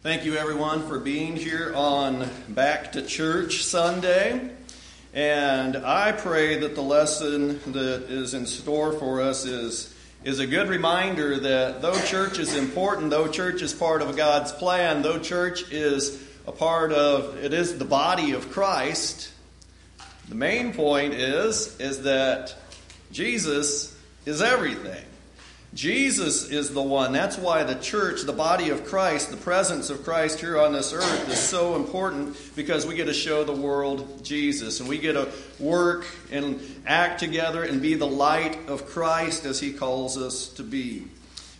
Thank you, everyone, for being here on Back to Church Sunday. And I pray that the lesson that is in store for us is, is a good reminder that though church is important, though church is part of God's plan, though church is a part of, it is the body of Christ, the main point is, is that Jesus is everything. Jesus is the one. That's why the church, the body of Christ, the presence of Christ here on this earth is so important because we get to show the world Jesus and we get to work and act together and be the light of Christ as he calls us to be.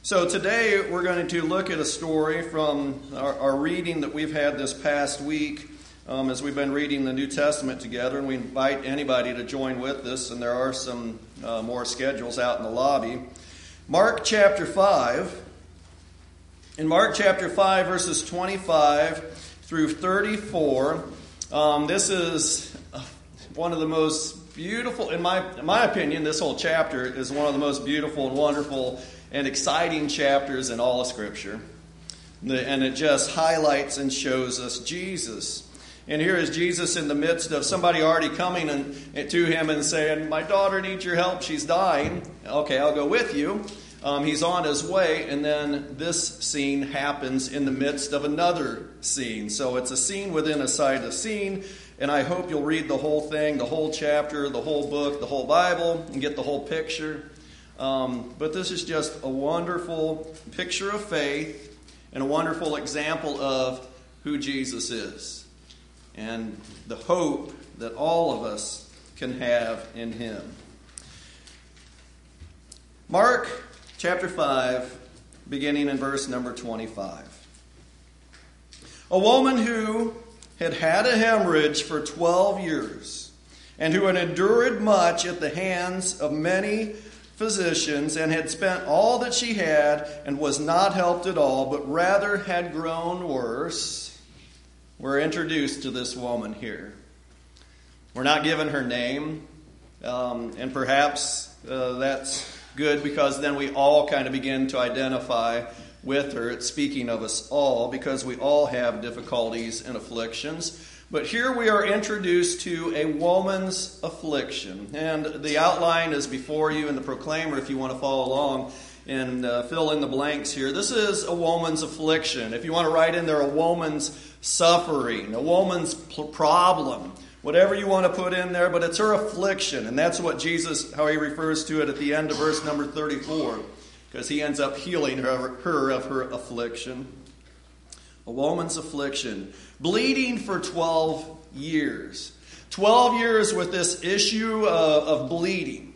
So today we're going to look at a story from our, our reading that we've had this past week. Um, as we've been reading the New Testament together, and we invite anybody to join with us, and there are some uh, more schedules out in the lobby. Mark chapter 5. In Mark chapter 5, verses 25 through 34, um, this is one of the most beautiful, in my, in my opinion, this whole chapter is one of the most beautiful and wonderful and exciting chapters in all of Scripture. And it just highlights and shows us Jesus. And here is Jesus in the midst of somebody already coming and, to him and saying, My daughter needs your help. She's dying. Okay, I'll go with you. Um, he's on his way, and then this scene happens in the midst of another scene. So it's a scene within a side of scene, and I hope you'll read the whole thing, the whole chapter, the whole book, the whole Bible, and get the whole picture. Um, but this is just a wonderful picture of faith and a wonderful example of who Jesus is and the hope that all of us can have in him. Mark chapter 5, beginning in verse number 25. A woman who had had a hemorrhage for 12 years and who had endured much at the hands of many physicians and had spent all that she had and was not helped at all, but rather had grown worse we're introduced to this woman here. We're not given her name, um, and perhaps uh, that's good because then we all kind of begin to identify with her. It's speaking of us all because we all have difficulties and afflictions. But here we are introduced to a woman's affliction. And the outline is before you in the proclaimer if you want to follow along and uh, fill in the blanks here. This is a woman's affliction. If you want to write in there a woman's suffering, a woman's problem, whatever you want to put in there, but it's her affliction. And that's what Jesus, how he refers to it at the end of verse number 34, because he ends up healing her, her of her affliction. A woman's affliction, bleeding for 12 years. 12 years with this issue of, of bleeding.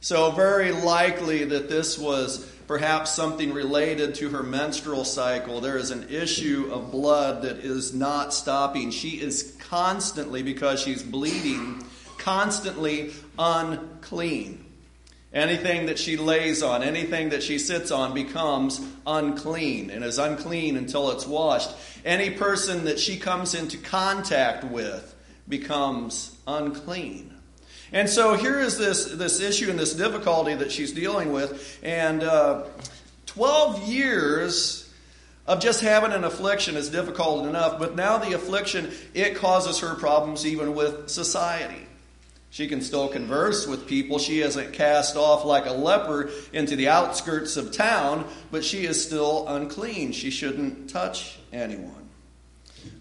So, very likely that this was perhaps something related to her menstrual cycle. There is an issue of blood that is not stopping. She is constantly, because she's bleeding, constantly unclean. Anything that she lays on, anything that she sits on becomes unclean and is unclean until it's washed. Any person that she comes into contact with becomes unclean. And so here is this, this issue and this difficulty that she's dealing with. And uh, 12 years of just having an affliction is difficult enough, but now the affliction, it causes her problems even with society. She can still converse with people. She isn't cast off like a leper into the outskirts of town, but she is still unclean. She shouldn't touch anyone.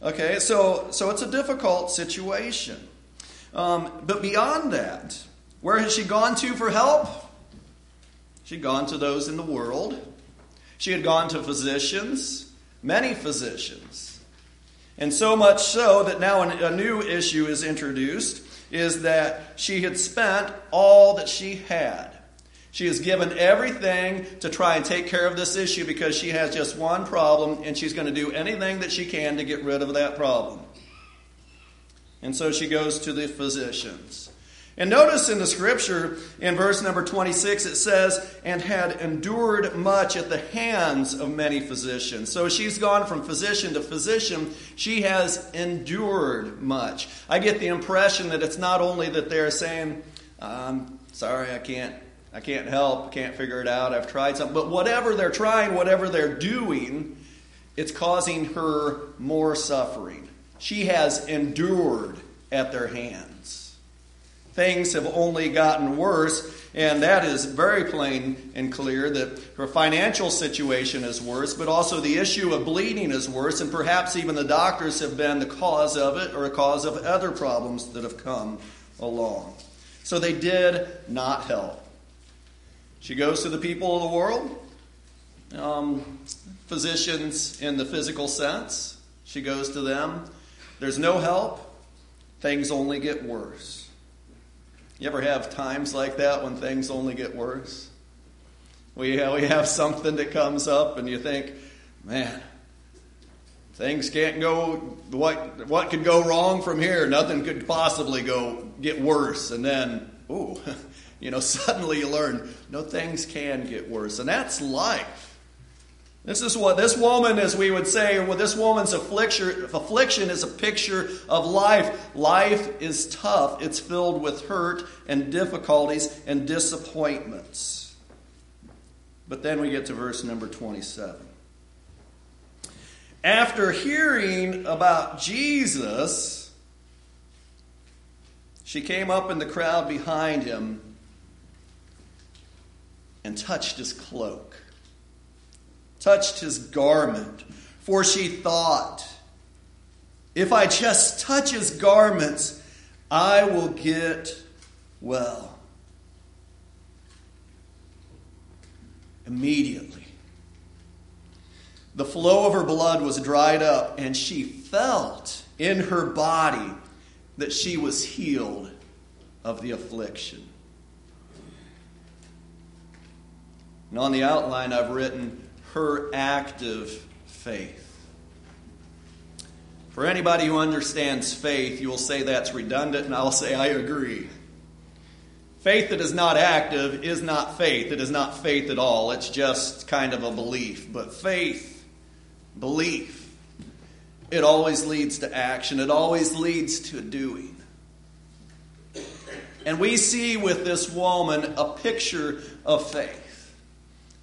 Okay, so, so it's a difficult situation. Um, but beyond that, where has she gone to for help? She'd gone to those in the world. She had gone to physicians, many physicians. And so much so that now a new issue is introduced is that she had spent all that she had. She has given everything to try and take care of this issue because she has just one problem and she's going to do anything that she can to get rid of that problem. And so she goes to the physicians. And notice in the scripture, in verse number 26, it says, and had endured much at the hands of many physicians. So she's gone from physician to physician. She has endured much. I get the impression that it's not only that they're saying, I'm sorry, I can't. I can't help, can't figure it out, I've tried something. But whatever they're trying, whatever they're doing, it's causing her more suffering. She has endured at their hands. Things have only gotten worse, and that is very plain and clear that her financial situation is worse, but also the issue of bleeding is worse, and perhaps even the doctors have been the cause of it or a cause of other problems that have come along. So they did not help. She goes to the people of the world, um, physicians in the physical sense. She goes to them. There's no help. Things only get worse. You ever have times like that when things only get worse? We have, we have something that comes up and you think, man, things can't go what what could go wrong from here? Nothing could possibly go get worse. And then ooh you know suddenly you learn no things can get worse. And that's life this is what this woman, as we would say, well, this woman's affliction, affliction is a picture of life. Life is tough. It's filled with hurt and difficulties and disappointments. But then we get to verse number 27. After hearing about Jesus, she came up in the crowd behind him and touched his cloak touched his garment, for she thought, if I just touch his garments, I will get well. Immediately, the flow of her blood was dried up, and she felt in her body that she was healed of the affliction. And on the outline, I've written, her active faith. For anybody who understands faith, you will say that's redundant, and I'll say I agree. Faith that is not active is not faith. It is not faith at all. It's just kind of a belief. But faith, belief, it always leads to action, it always leads to doing. And we see with this woman a picture of faith.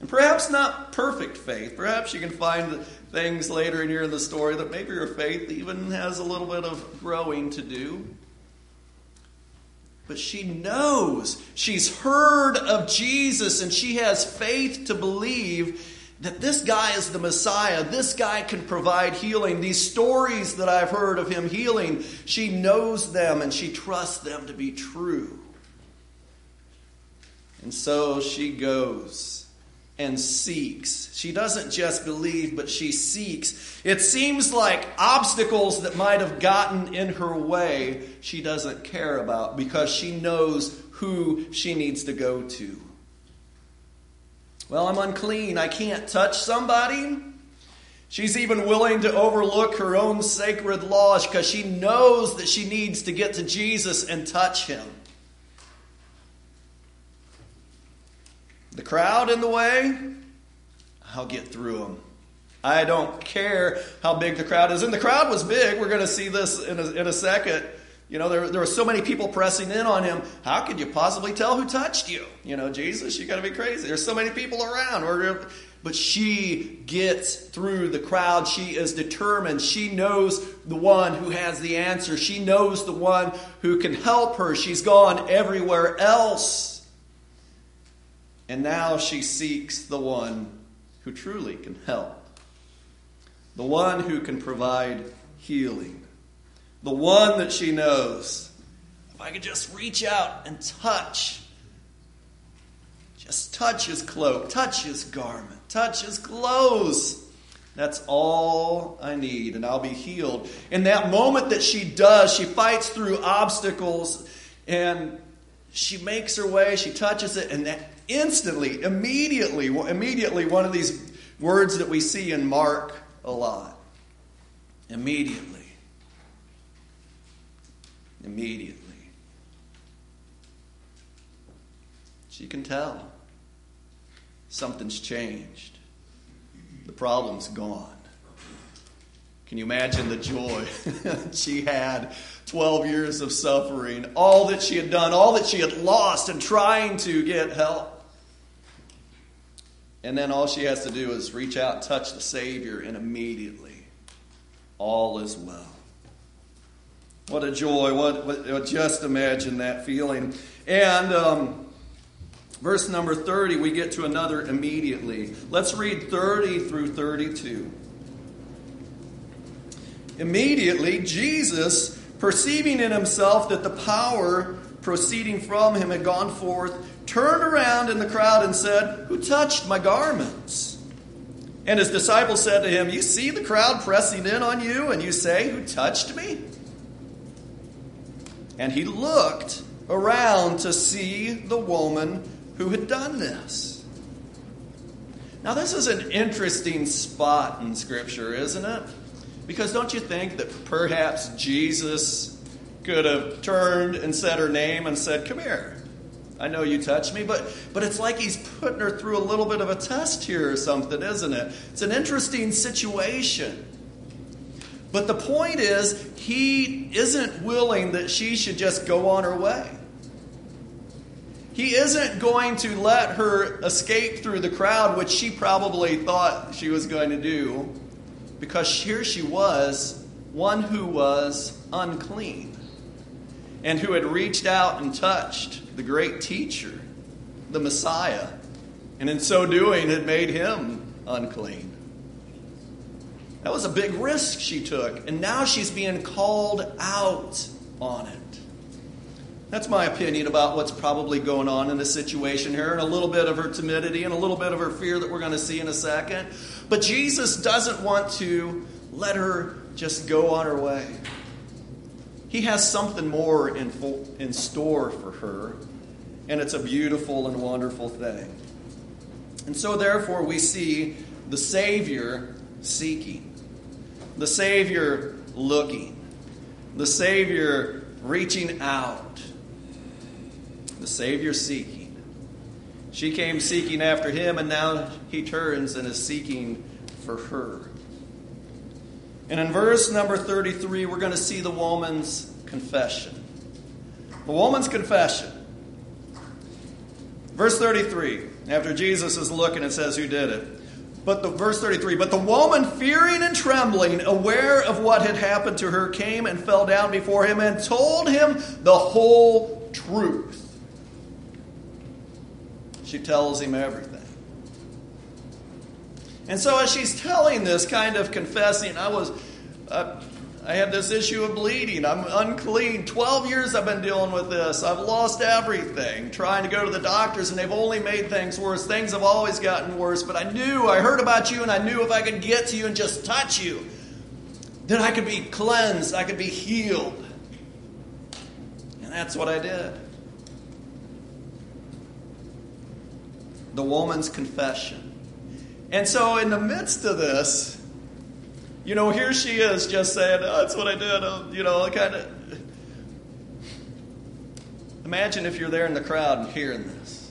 And perhaps not perfect faith. Perhaps you can find things later in here in the story that maybe your faith even has a little bit of growing to do. But she knows, she's heard of Jesus, and she has faith to believe that this guy is the Messiah. This guy can provide healing. These stories that I've heard of him healing, she knows them and she trusts them to be true. And so she goes and seeks. She doesn't just believe, but she seeks. It seems like obstacles that might have gotten in her way, she doesn't care about because she knows who she needs to go to. Well, I'm unclean. I can't touch somebody. She's even willing to overlook her own sacred laws because she knows that she needs to get to Jesus and touch him. The crowd in the way, I'll get through them. I don't care how big the crowd is. And the crowd was big. We're going to see this in a, in a second. You know, there, there were so many people pressing in on him. How could you possibly tell who touched you? You know, Jesus, you got to be crazy. There's so many people around. But she gets through the crowd. She is determined. She knows the one who has the answer. She knows the one who can help her. She's gone everywhere else. And now she seeks the one who truly can help, the one who can provide healing, the one that she knows. If I could just reach out and touch, just touch his cloak, touch his garment, touch his clothes. That's all I need, and I'll be healed. In that moment that she does, she fights through obstacles and she makes her way, she touches it, and that instantly, immediately, immediately, one of these words that we see in Mark a lot. Immediately. Immediately. She can tell. Something's changed. The problem's gone. Can you imagine the joy she had 12 years of suffering, all that she had done, all that she had lost, and trying to get help. And then all she has to do is reach out, touch the Savior, and immediately all is well. What a joy. What, what just imagine that feeling. And um, verse number 30, we get to another immediately. Let's read 30 through 32. Immediately, Jesus, perceiving in himself that the power proceeding from him had gone forth, turned around in the crowd and said, Who touched my garments? And his disciples said to him, You see the crowd pressing in on you, and you say, Who touched me? And he looked around to see the woman who had done this. Now, this is an interesting spot in Scripture, isn't it? Because don't you think that perhaps Jesus could have turned and said her name and said, Come here. I know you touched me, but, but it's like he's putting her through a little bit of a test here or something, isn't it? It's an interesting situation. But the point is, he isn't willing that she should just go on her way. He isn't going to let her escape through the crowd, which she probably thought she was going to do, because here she was, one who was unclean and who had reached out and touched the great teacher, the Messiah, and in so doing had made him unclean. That was a big risk she took, and now she's being called out on it. That's my opinion about what's probably going on in this situation here, and a little bit of her timidity and a little bit of her fear that we're going to see in a second. But Jesus doesn't want to let her just go on her way. He has something more in, in store for her, and it's a beautiful and wonderful thing. And so, therefore, we see the Savior seeking, the Savior looking, the Savior reaching out, the Savior seeking. She came seeking after him, and now he turns and is seeking for her. And in verse number 33, we're going to see the woman's confession. The woman's confession. Verse 33, after Jesus is looking, it says, Who did it? But the verse 33, but the woman, fearing and trembling, aware of what had happened to her, came and fell down before him and told him the whole truth. She tells him everything. And so, as she's telling this, kind of confessing, I was, uh, I had this issue of bleeding. I'm unclean. 12 years I've been dealing with this. I've lost everything, trying to go to the doctors, and they've only made things worse. Things have always gotten worse. But I knew, I heard about you, and I knew if I could get to you and just touch you, then I could be cleansed, I could be healed. And that's what I did. The woman's confession. And so, in the midst of this, you know, here she is just saying, oh, that's what I did. Oh, you know, I kind of. Imagine if you're there in the crowd and hearing this.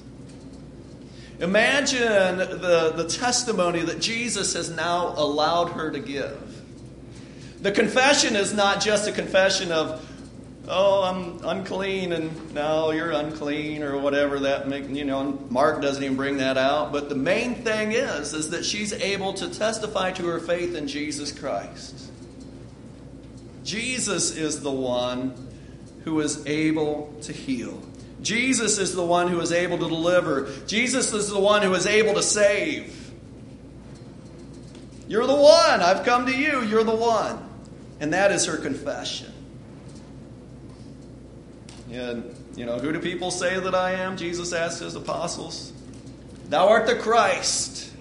Imagine the, the testimony that Jesus has now allowed her to give. The confession is not just a confession of, oh, I'm unclean and now you're unclean or whatever that make, you know, Mark doesn't even bring that out, but the main thing is is that she's able to testify to her faith in Jesus Christ. Jesus is the one who is able to heal. Jesus is the one who is able to deliver. Jesus is the one who is able to save. You're the one. I've come to you. You're the one. And that is her confession. And, you know, who do people say that I am? Jesus asked his apostles. Thou art the Christ,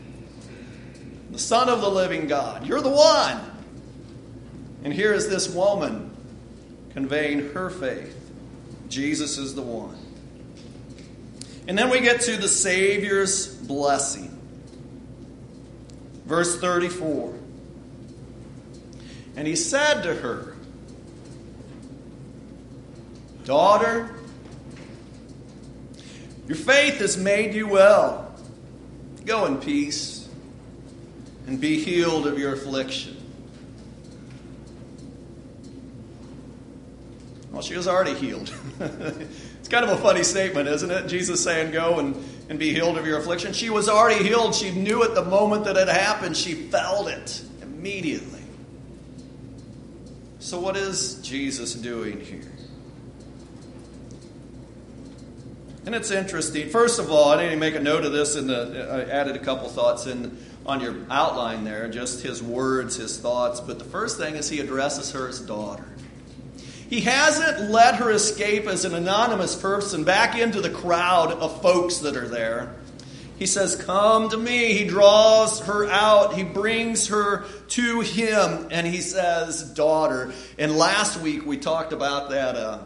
the Son of the living God. You're the one. And here is this woman conveying her faith. Jesus is the one. And then we get to the Savior's blessing. Verse 34. And he said to her, Daughter, your faith has made you well. Go in peace and be healed of your affliction. Well, she was already healed. it's kind of a funny statement, isn't it? Jesus saying, Go and, and be healed of your affliction. She was already healed. She knew it the moment that it happened. She felt it immediately. So, what is Jesus doing here? And it's interesting. First of all, I didn't make a note of this, and I added a couple thoughts in on your outline there, just his words, his thoughts. But the first thing is he addresses her as daughter. He hasn't let her escape as an anonymous person back into the crowd of folks that are there. He says, Come to me. He draws her out. He brings her to him, and he says, Daughter. And last week we talked about that. Uh,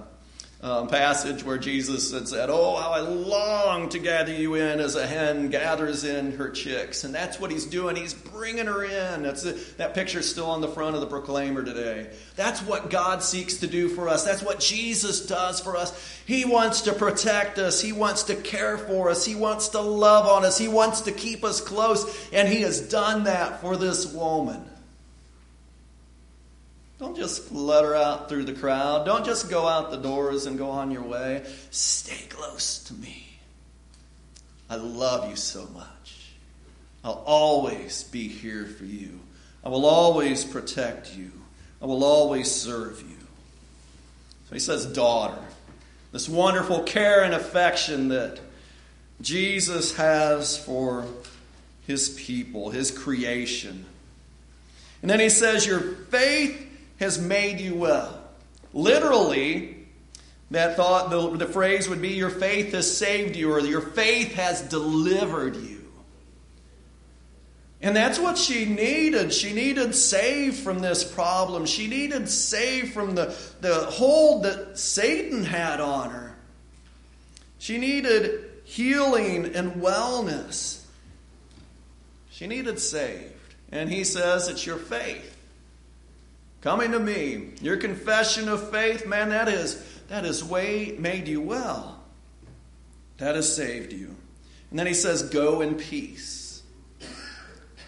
um, passage where Jesus had said, Oh, how I long to gather you in as a hen gathers in her chicks. And that's what he's doing. He's bringing her in. That's that picture's still on the front of the Proclaimer today. That's what God seeks to do for us. That's what Jesus does for us. He wants to protect us. He wants to care for us. He wants to love on us. He wants to keep us close. And he has done that for this woman. Don't just flutter out through the crowd. Don't just go out the doors and go on your way. Stay close to me. I love you so much. I'll always be here for you. I will always protect you. I will always serve you. So he says, daughter. This wonderful care and affection that Jesus has for his people, his creation. And then he says, Your faith has made you well. Literally, that thought, the, the phrase would be, Your faith has saved you, or Your faith has delivered you. And that's what she needed. She needed saved from this problem. She needed saved from the, the hold that Satan had on her. She needed healing and wellness. She needed saved. And he says, It's your faith coming to me. Your confession of faith, man, that is that has way made you well. That has saved you. And then he says, "Go in peace."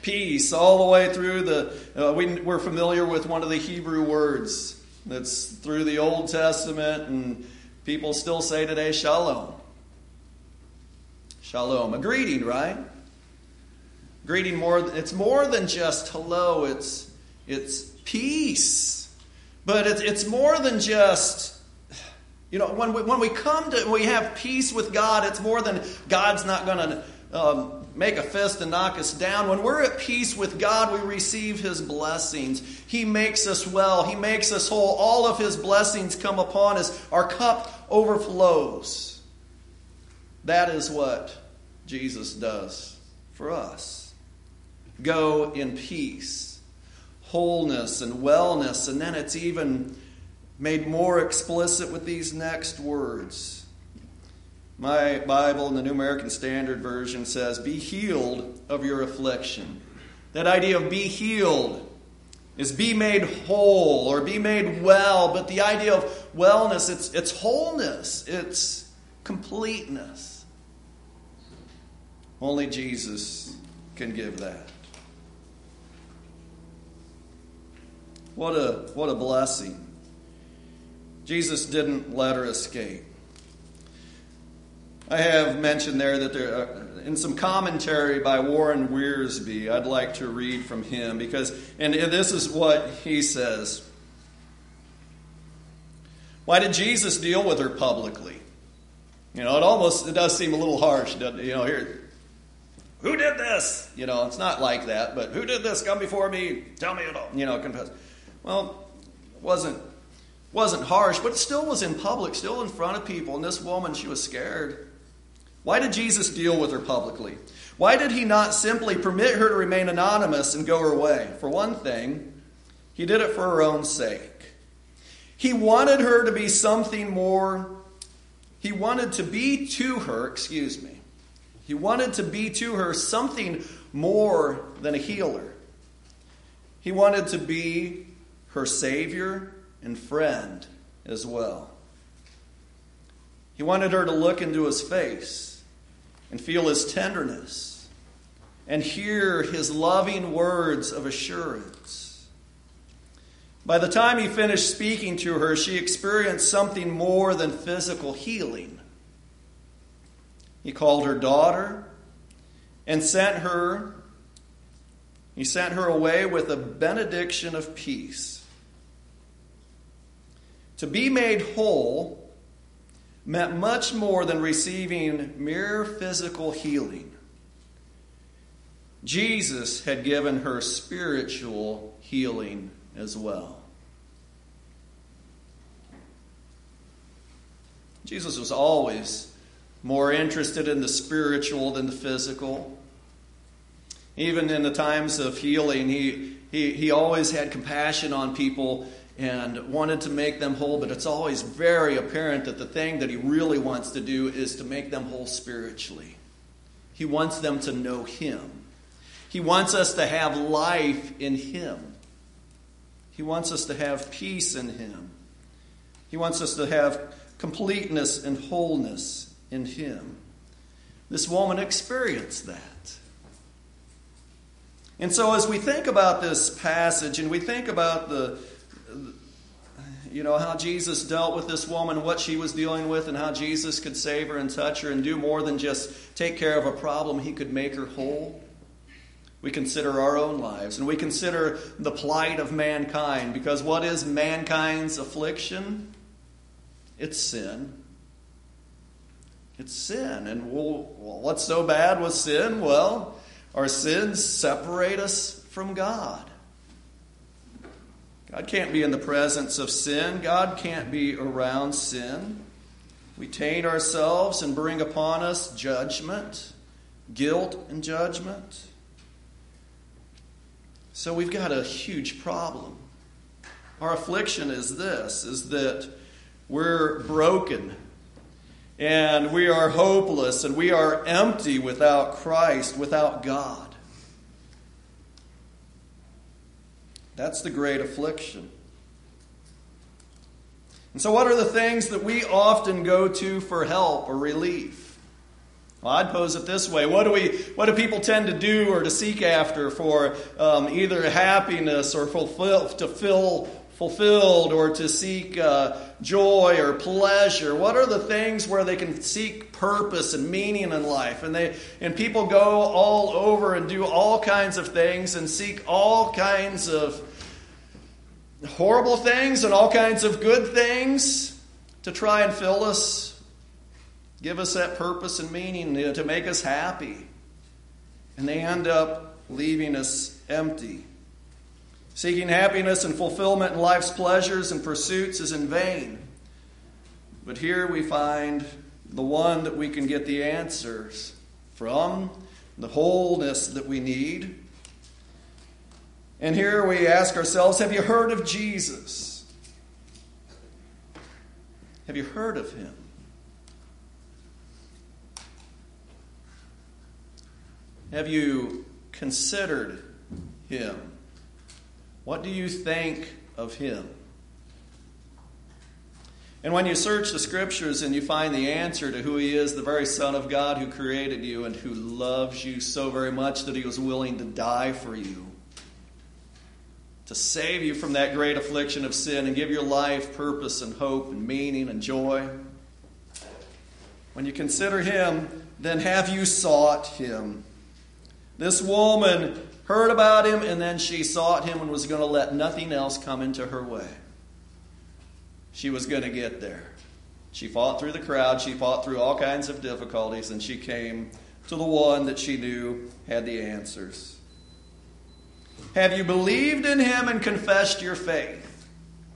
Peace all the way through the. Uh, we, we're familiar with one of the Hebrew words that's through the Old Testament, and people still say today, "Shalom." Shalom, a greeting, right? Greeting more. It's more than just hello. It's it's peace. But it's, it's more than just, you know, when we, when we come to, we have peace with God, it's more than God's not going to um, make a fist and knock us down. When we're at peace with God, we receive His blessings. He makes us well, He makes us whole. All of His blessings come upon us. Our cup overflows. That is what Jesus does for us. Go in peace wholeness and wellness. And then it's even made more explicit with these next words. My Bible in the New American Standard Version says, Be healed of your affliction. That idea of be healed is be made whole or be made well, but the idea of wellness, it's, it's wholeness, it's completeness. Only Jesus can give that. What a, what a blessing. Jesus didn't let her escape. I have mentioned there that there, uh, in some commentary by Warren Wiersbe, I'd like to read from him because, and this is what he says. Why did Jesus deal with her publicly? You know, it almost it does seem a little harsh. You know, here, who did this? You know, it's not like that, but who did this? Come before me. Tell me it all. You know, confess. Well, wasn't wasn't harsh, but it still was in public, still in front of people. And this woman, she was scared. Why did Jesus deal with her publicly? Why did he not simply permit her to remain anonymous and go her way? For one thing, he did it for her own sake. He wanted her to be something more. He wanted to be to her, excuse me. He wanted to be to her something more than a healer. He wanted to be her Savior and friend as well. He wanted her to look into his face and feel his tenderness and hear his loving words of assurance. By the time he finished speaking to her, she experienced something more than physical healing. He called her daughter and sent her he sent her away with a benediction of peace. To be made whole meant much more than receiving mere physical healing. Jesus had given her spiritual healing as well. Jesus was always more interested in the spiritual than the physical. Even in the times of healing, he, he, he always had compassion on people and wanted to make them whole, but it's always very apparent that the thing that he really wants to do is to make them whole spiritually. He wants them to know him. He wants us to have life in him. He wants us to have peace in him. He wants us to have completeness and wholeness in him. This woman experienced that. And so, as we think about this passage and we think about the, you know, how Jesus dealt with this woman, what she was dealing with, and how Jesus could save her and touch her and do more than just take care of a problem, he could make her whole. We consider our own lives and we consider the plight of mankind because what is mankind's affliction? It's sin. It's sin. And well, what's so bad with sin? Well, our sins separate us from God. God can't be in the presence of sin, God can't be around sin. We taint ourselves and bring upon us judgment, guilt, and judgment. So we've got a huge problem. Our affliction is this is that we're broken and we are hopeless and we are empty without Christ, without God. That's the great affliction. And so, what are the things that we often go to for help or relief? Well, I'd pose it this way: What do we, what do people tend to do or to seek after for um, either happiness or fulfill, to fill fulfilled or to seek uh, joy or pleasure? What are the things where they can seek purpose and meaning in life? And they and people go all over and do all kinds of things and seek all kinds of horrible things and all kinds of good things to try and fill us, give us that purpose and meaning to make us happy. And they end up leaving us empty. Seeking happiness and fulfillment in life's pleasures and pursuits is in vain. But here we find the one that we can get the answers from, the wholeness that we need. And here we ask ourselves Have you heard of Jesus? Have you heard of him? Have you considered him? What do you think of him? And when you search the scriptures and you find the answer to who he is, the very Son of God who created you and who loves you so very much that he was willing to die for you, to save you from that great affliction of sin and give your life purpose and hope and meaning and joy. When you consider him, then have you sought him? This woman heard about him, and then she sought him and was going to let nothing else come into her way. She was going to get there. She fought through the crowd, she fought through all kinds of difficulties, and she came to the one that she knew had the answers. Have you believed in him and confessed your faith?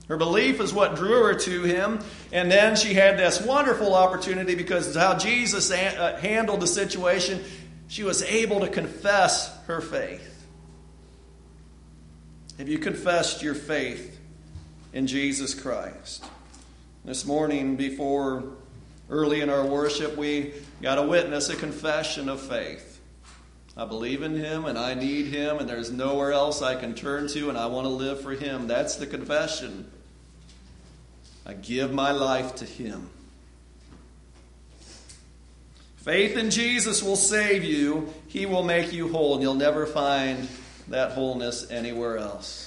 Her belief is what drew her to him. And then she had this wonderful opportunity because of how Jesus uh, handled the situation. She was able to confess her faith. Have you confessed your faith in Jesus Christ? This morning, before early in our worship, we got to witness a confession of faith. I believe in Him and I need Him, and there's nowhere else I can turn to, and I want to live for Him. That's the confession. I give my life to Him. Faith in Jesus will save you. He will make you whole, and you'll never find that wholeness anywhere else.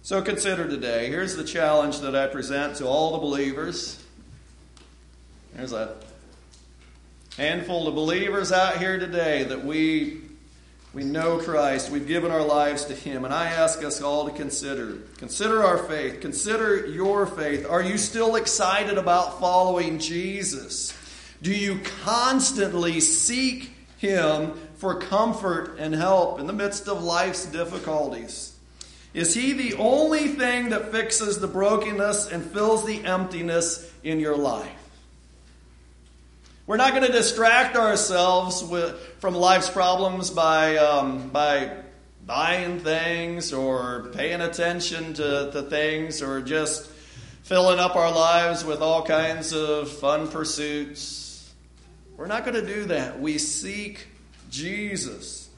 So consider today. Here's the challenge that I present to all the believers There's a handful of believers out here today that we we know Christ. We've given our lives to Him. And I ask us all to consider. Consider our faith. Consider your faith. Are you still excited about following Jesus? Do you constantly seek Him for comfort and help in the midst of life's difficulties? Is He the only thing that fixes the brokenness and fills the emptiness in your life? We're not going to distract ourselves with, from life's problems by, um, by buying things or paying attention to, to things or just filling up our lives with all kinds of fun pursuits. We're not going to do that. We seek Jesus.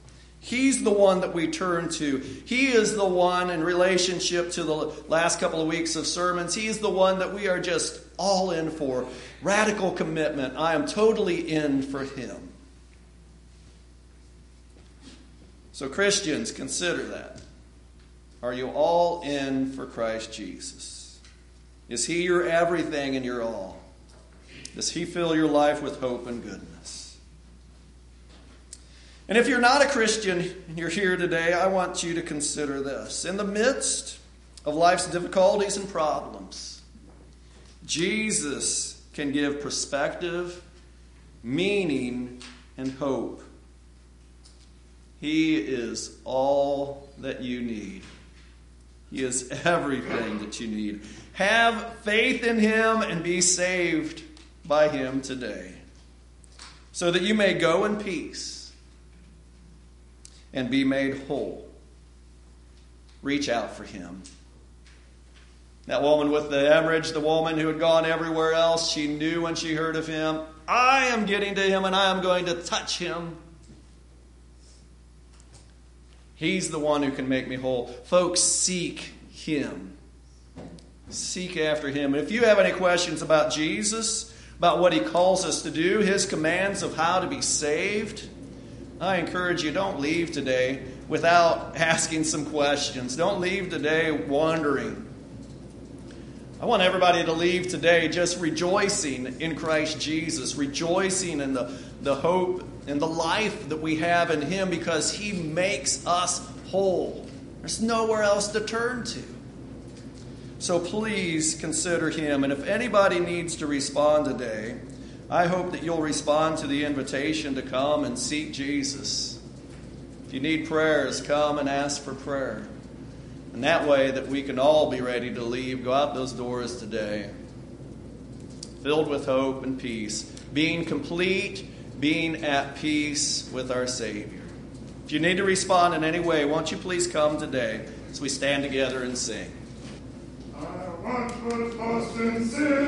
He's the one that we turn to. He is the one in relationship to the last couple of weeks of sermons. He is the one that we are just all in for. Radical commitment. I am totally in for Him. So, Christians, consider that. Are you all in for Christ Jesus? Is He your everything and your all? Does He fill your life with hope and goodness? And if you're not a Christian and you're here today, I want you to consider this. In the midst of life's difficulties and problems, Jesus can give perspective, meaning, and hope. He is all that you need. He is everything that you need. Have faith in Him and be saved by Him today, so that you may go in peace and be made whole. Reach out for him. That woman with the hemorrhage, the woman who had gone everywhere else, she knew when she heard of him, I am getting to him and I am going to touch him. He's the one who can make me whole. Folks, seek him. Seek after him. If you have any questions about Jesus, about what he calls us to do, his commands of how to be saved, I encourage you don't leave today without asking some questions. Don't leave today wondering. I want everybody to leave today just rejoicing in Christ Jesus, rejoicing in the, the hope and the life that we have in Him because He makes us whole. There's nowhere else to turn to. So please consider Him. And if anybody needs to respond today, I hope that you'll respond to the invitation to come and seek Jesus. If you need prayers, come and ask for prayer. And that way that we can all be ready to leave, go out those doors today, filled with hope and peace, being complete, being at peace with our Savior. If you need to respond in any way, won't you please come today as we stand together and sing? I once was lost in sin.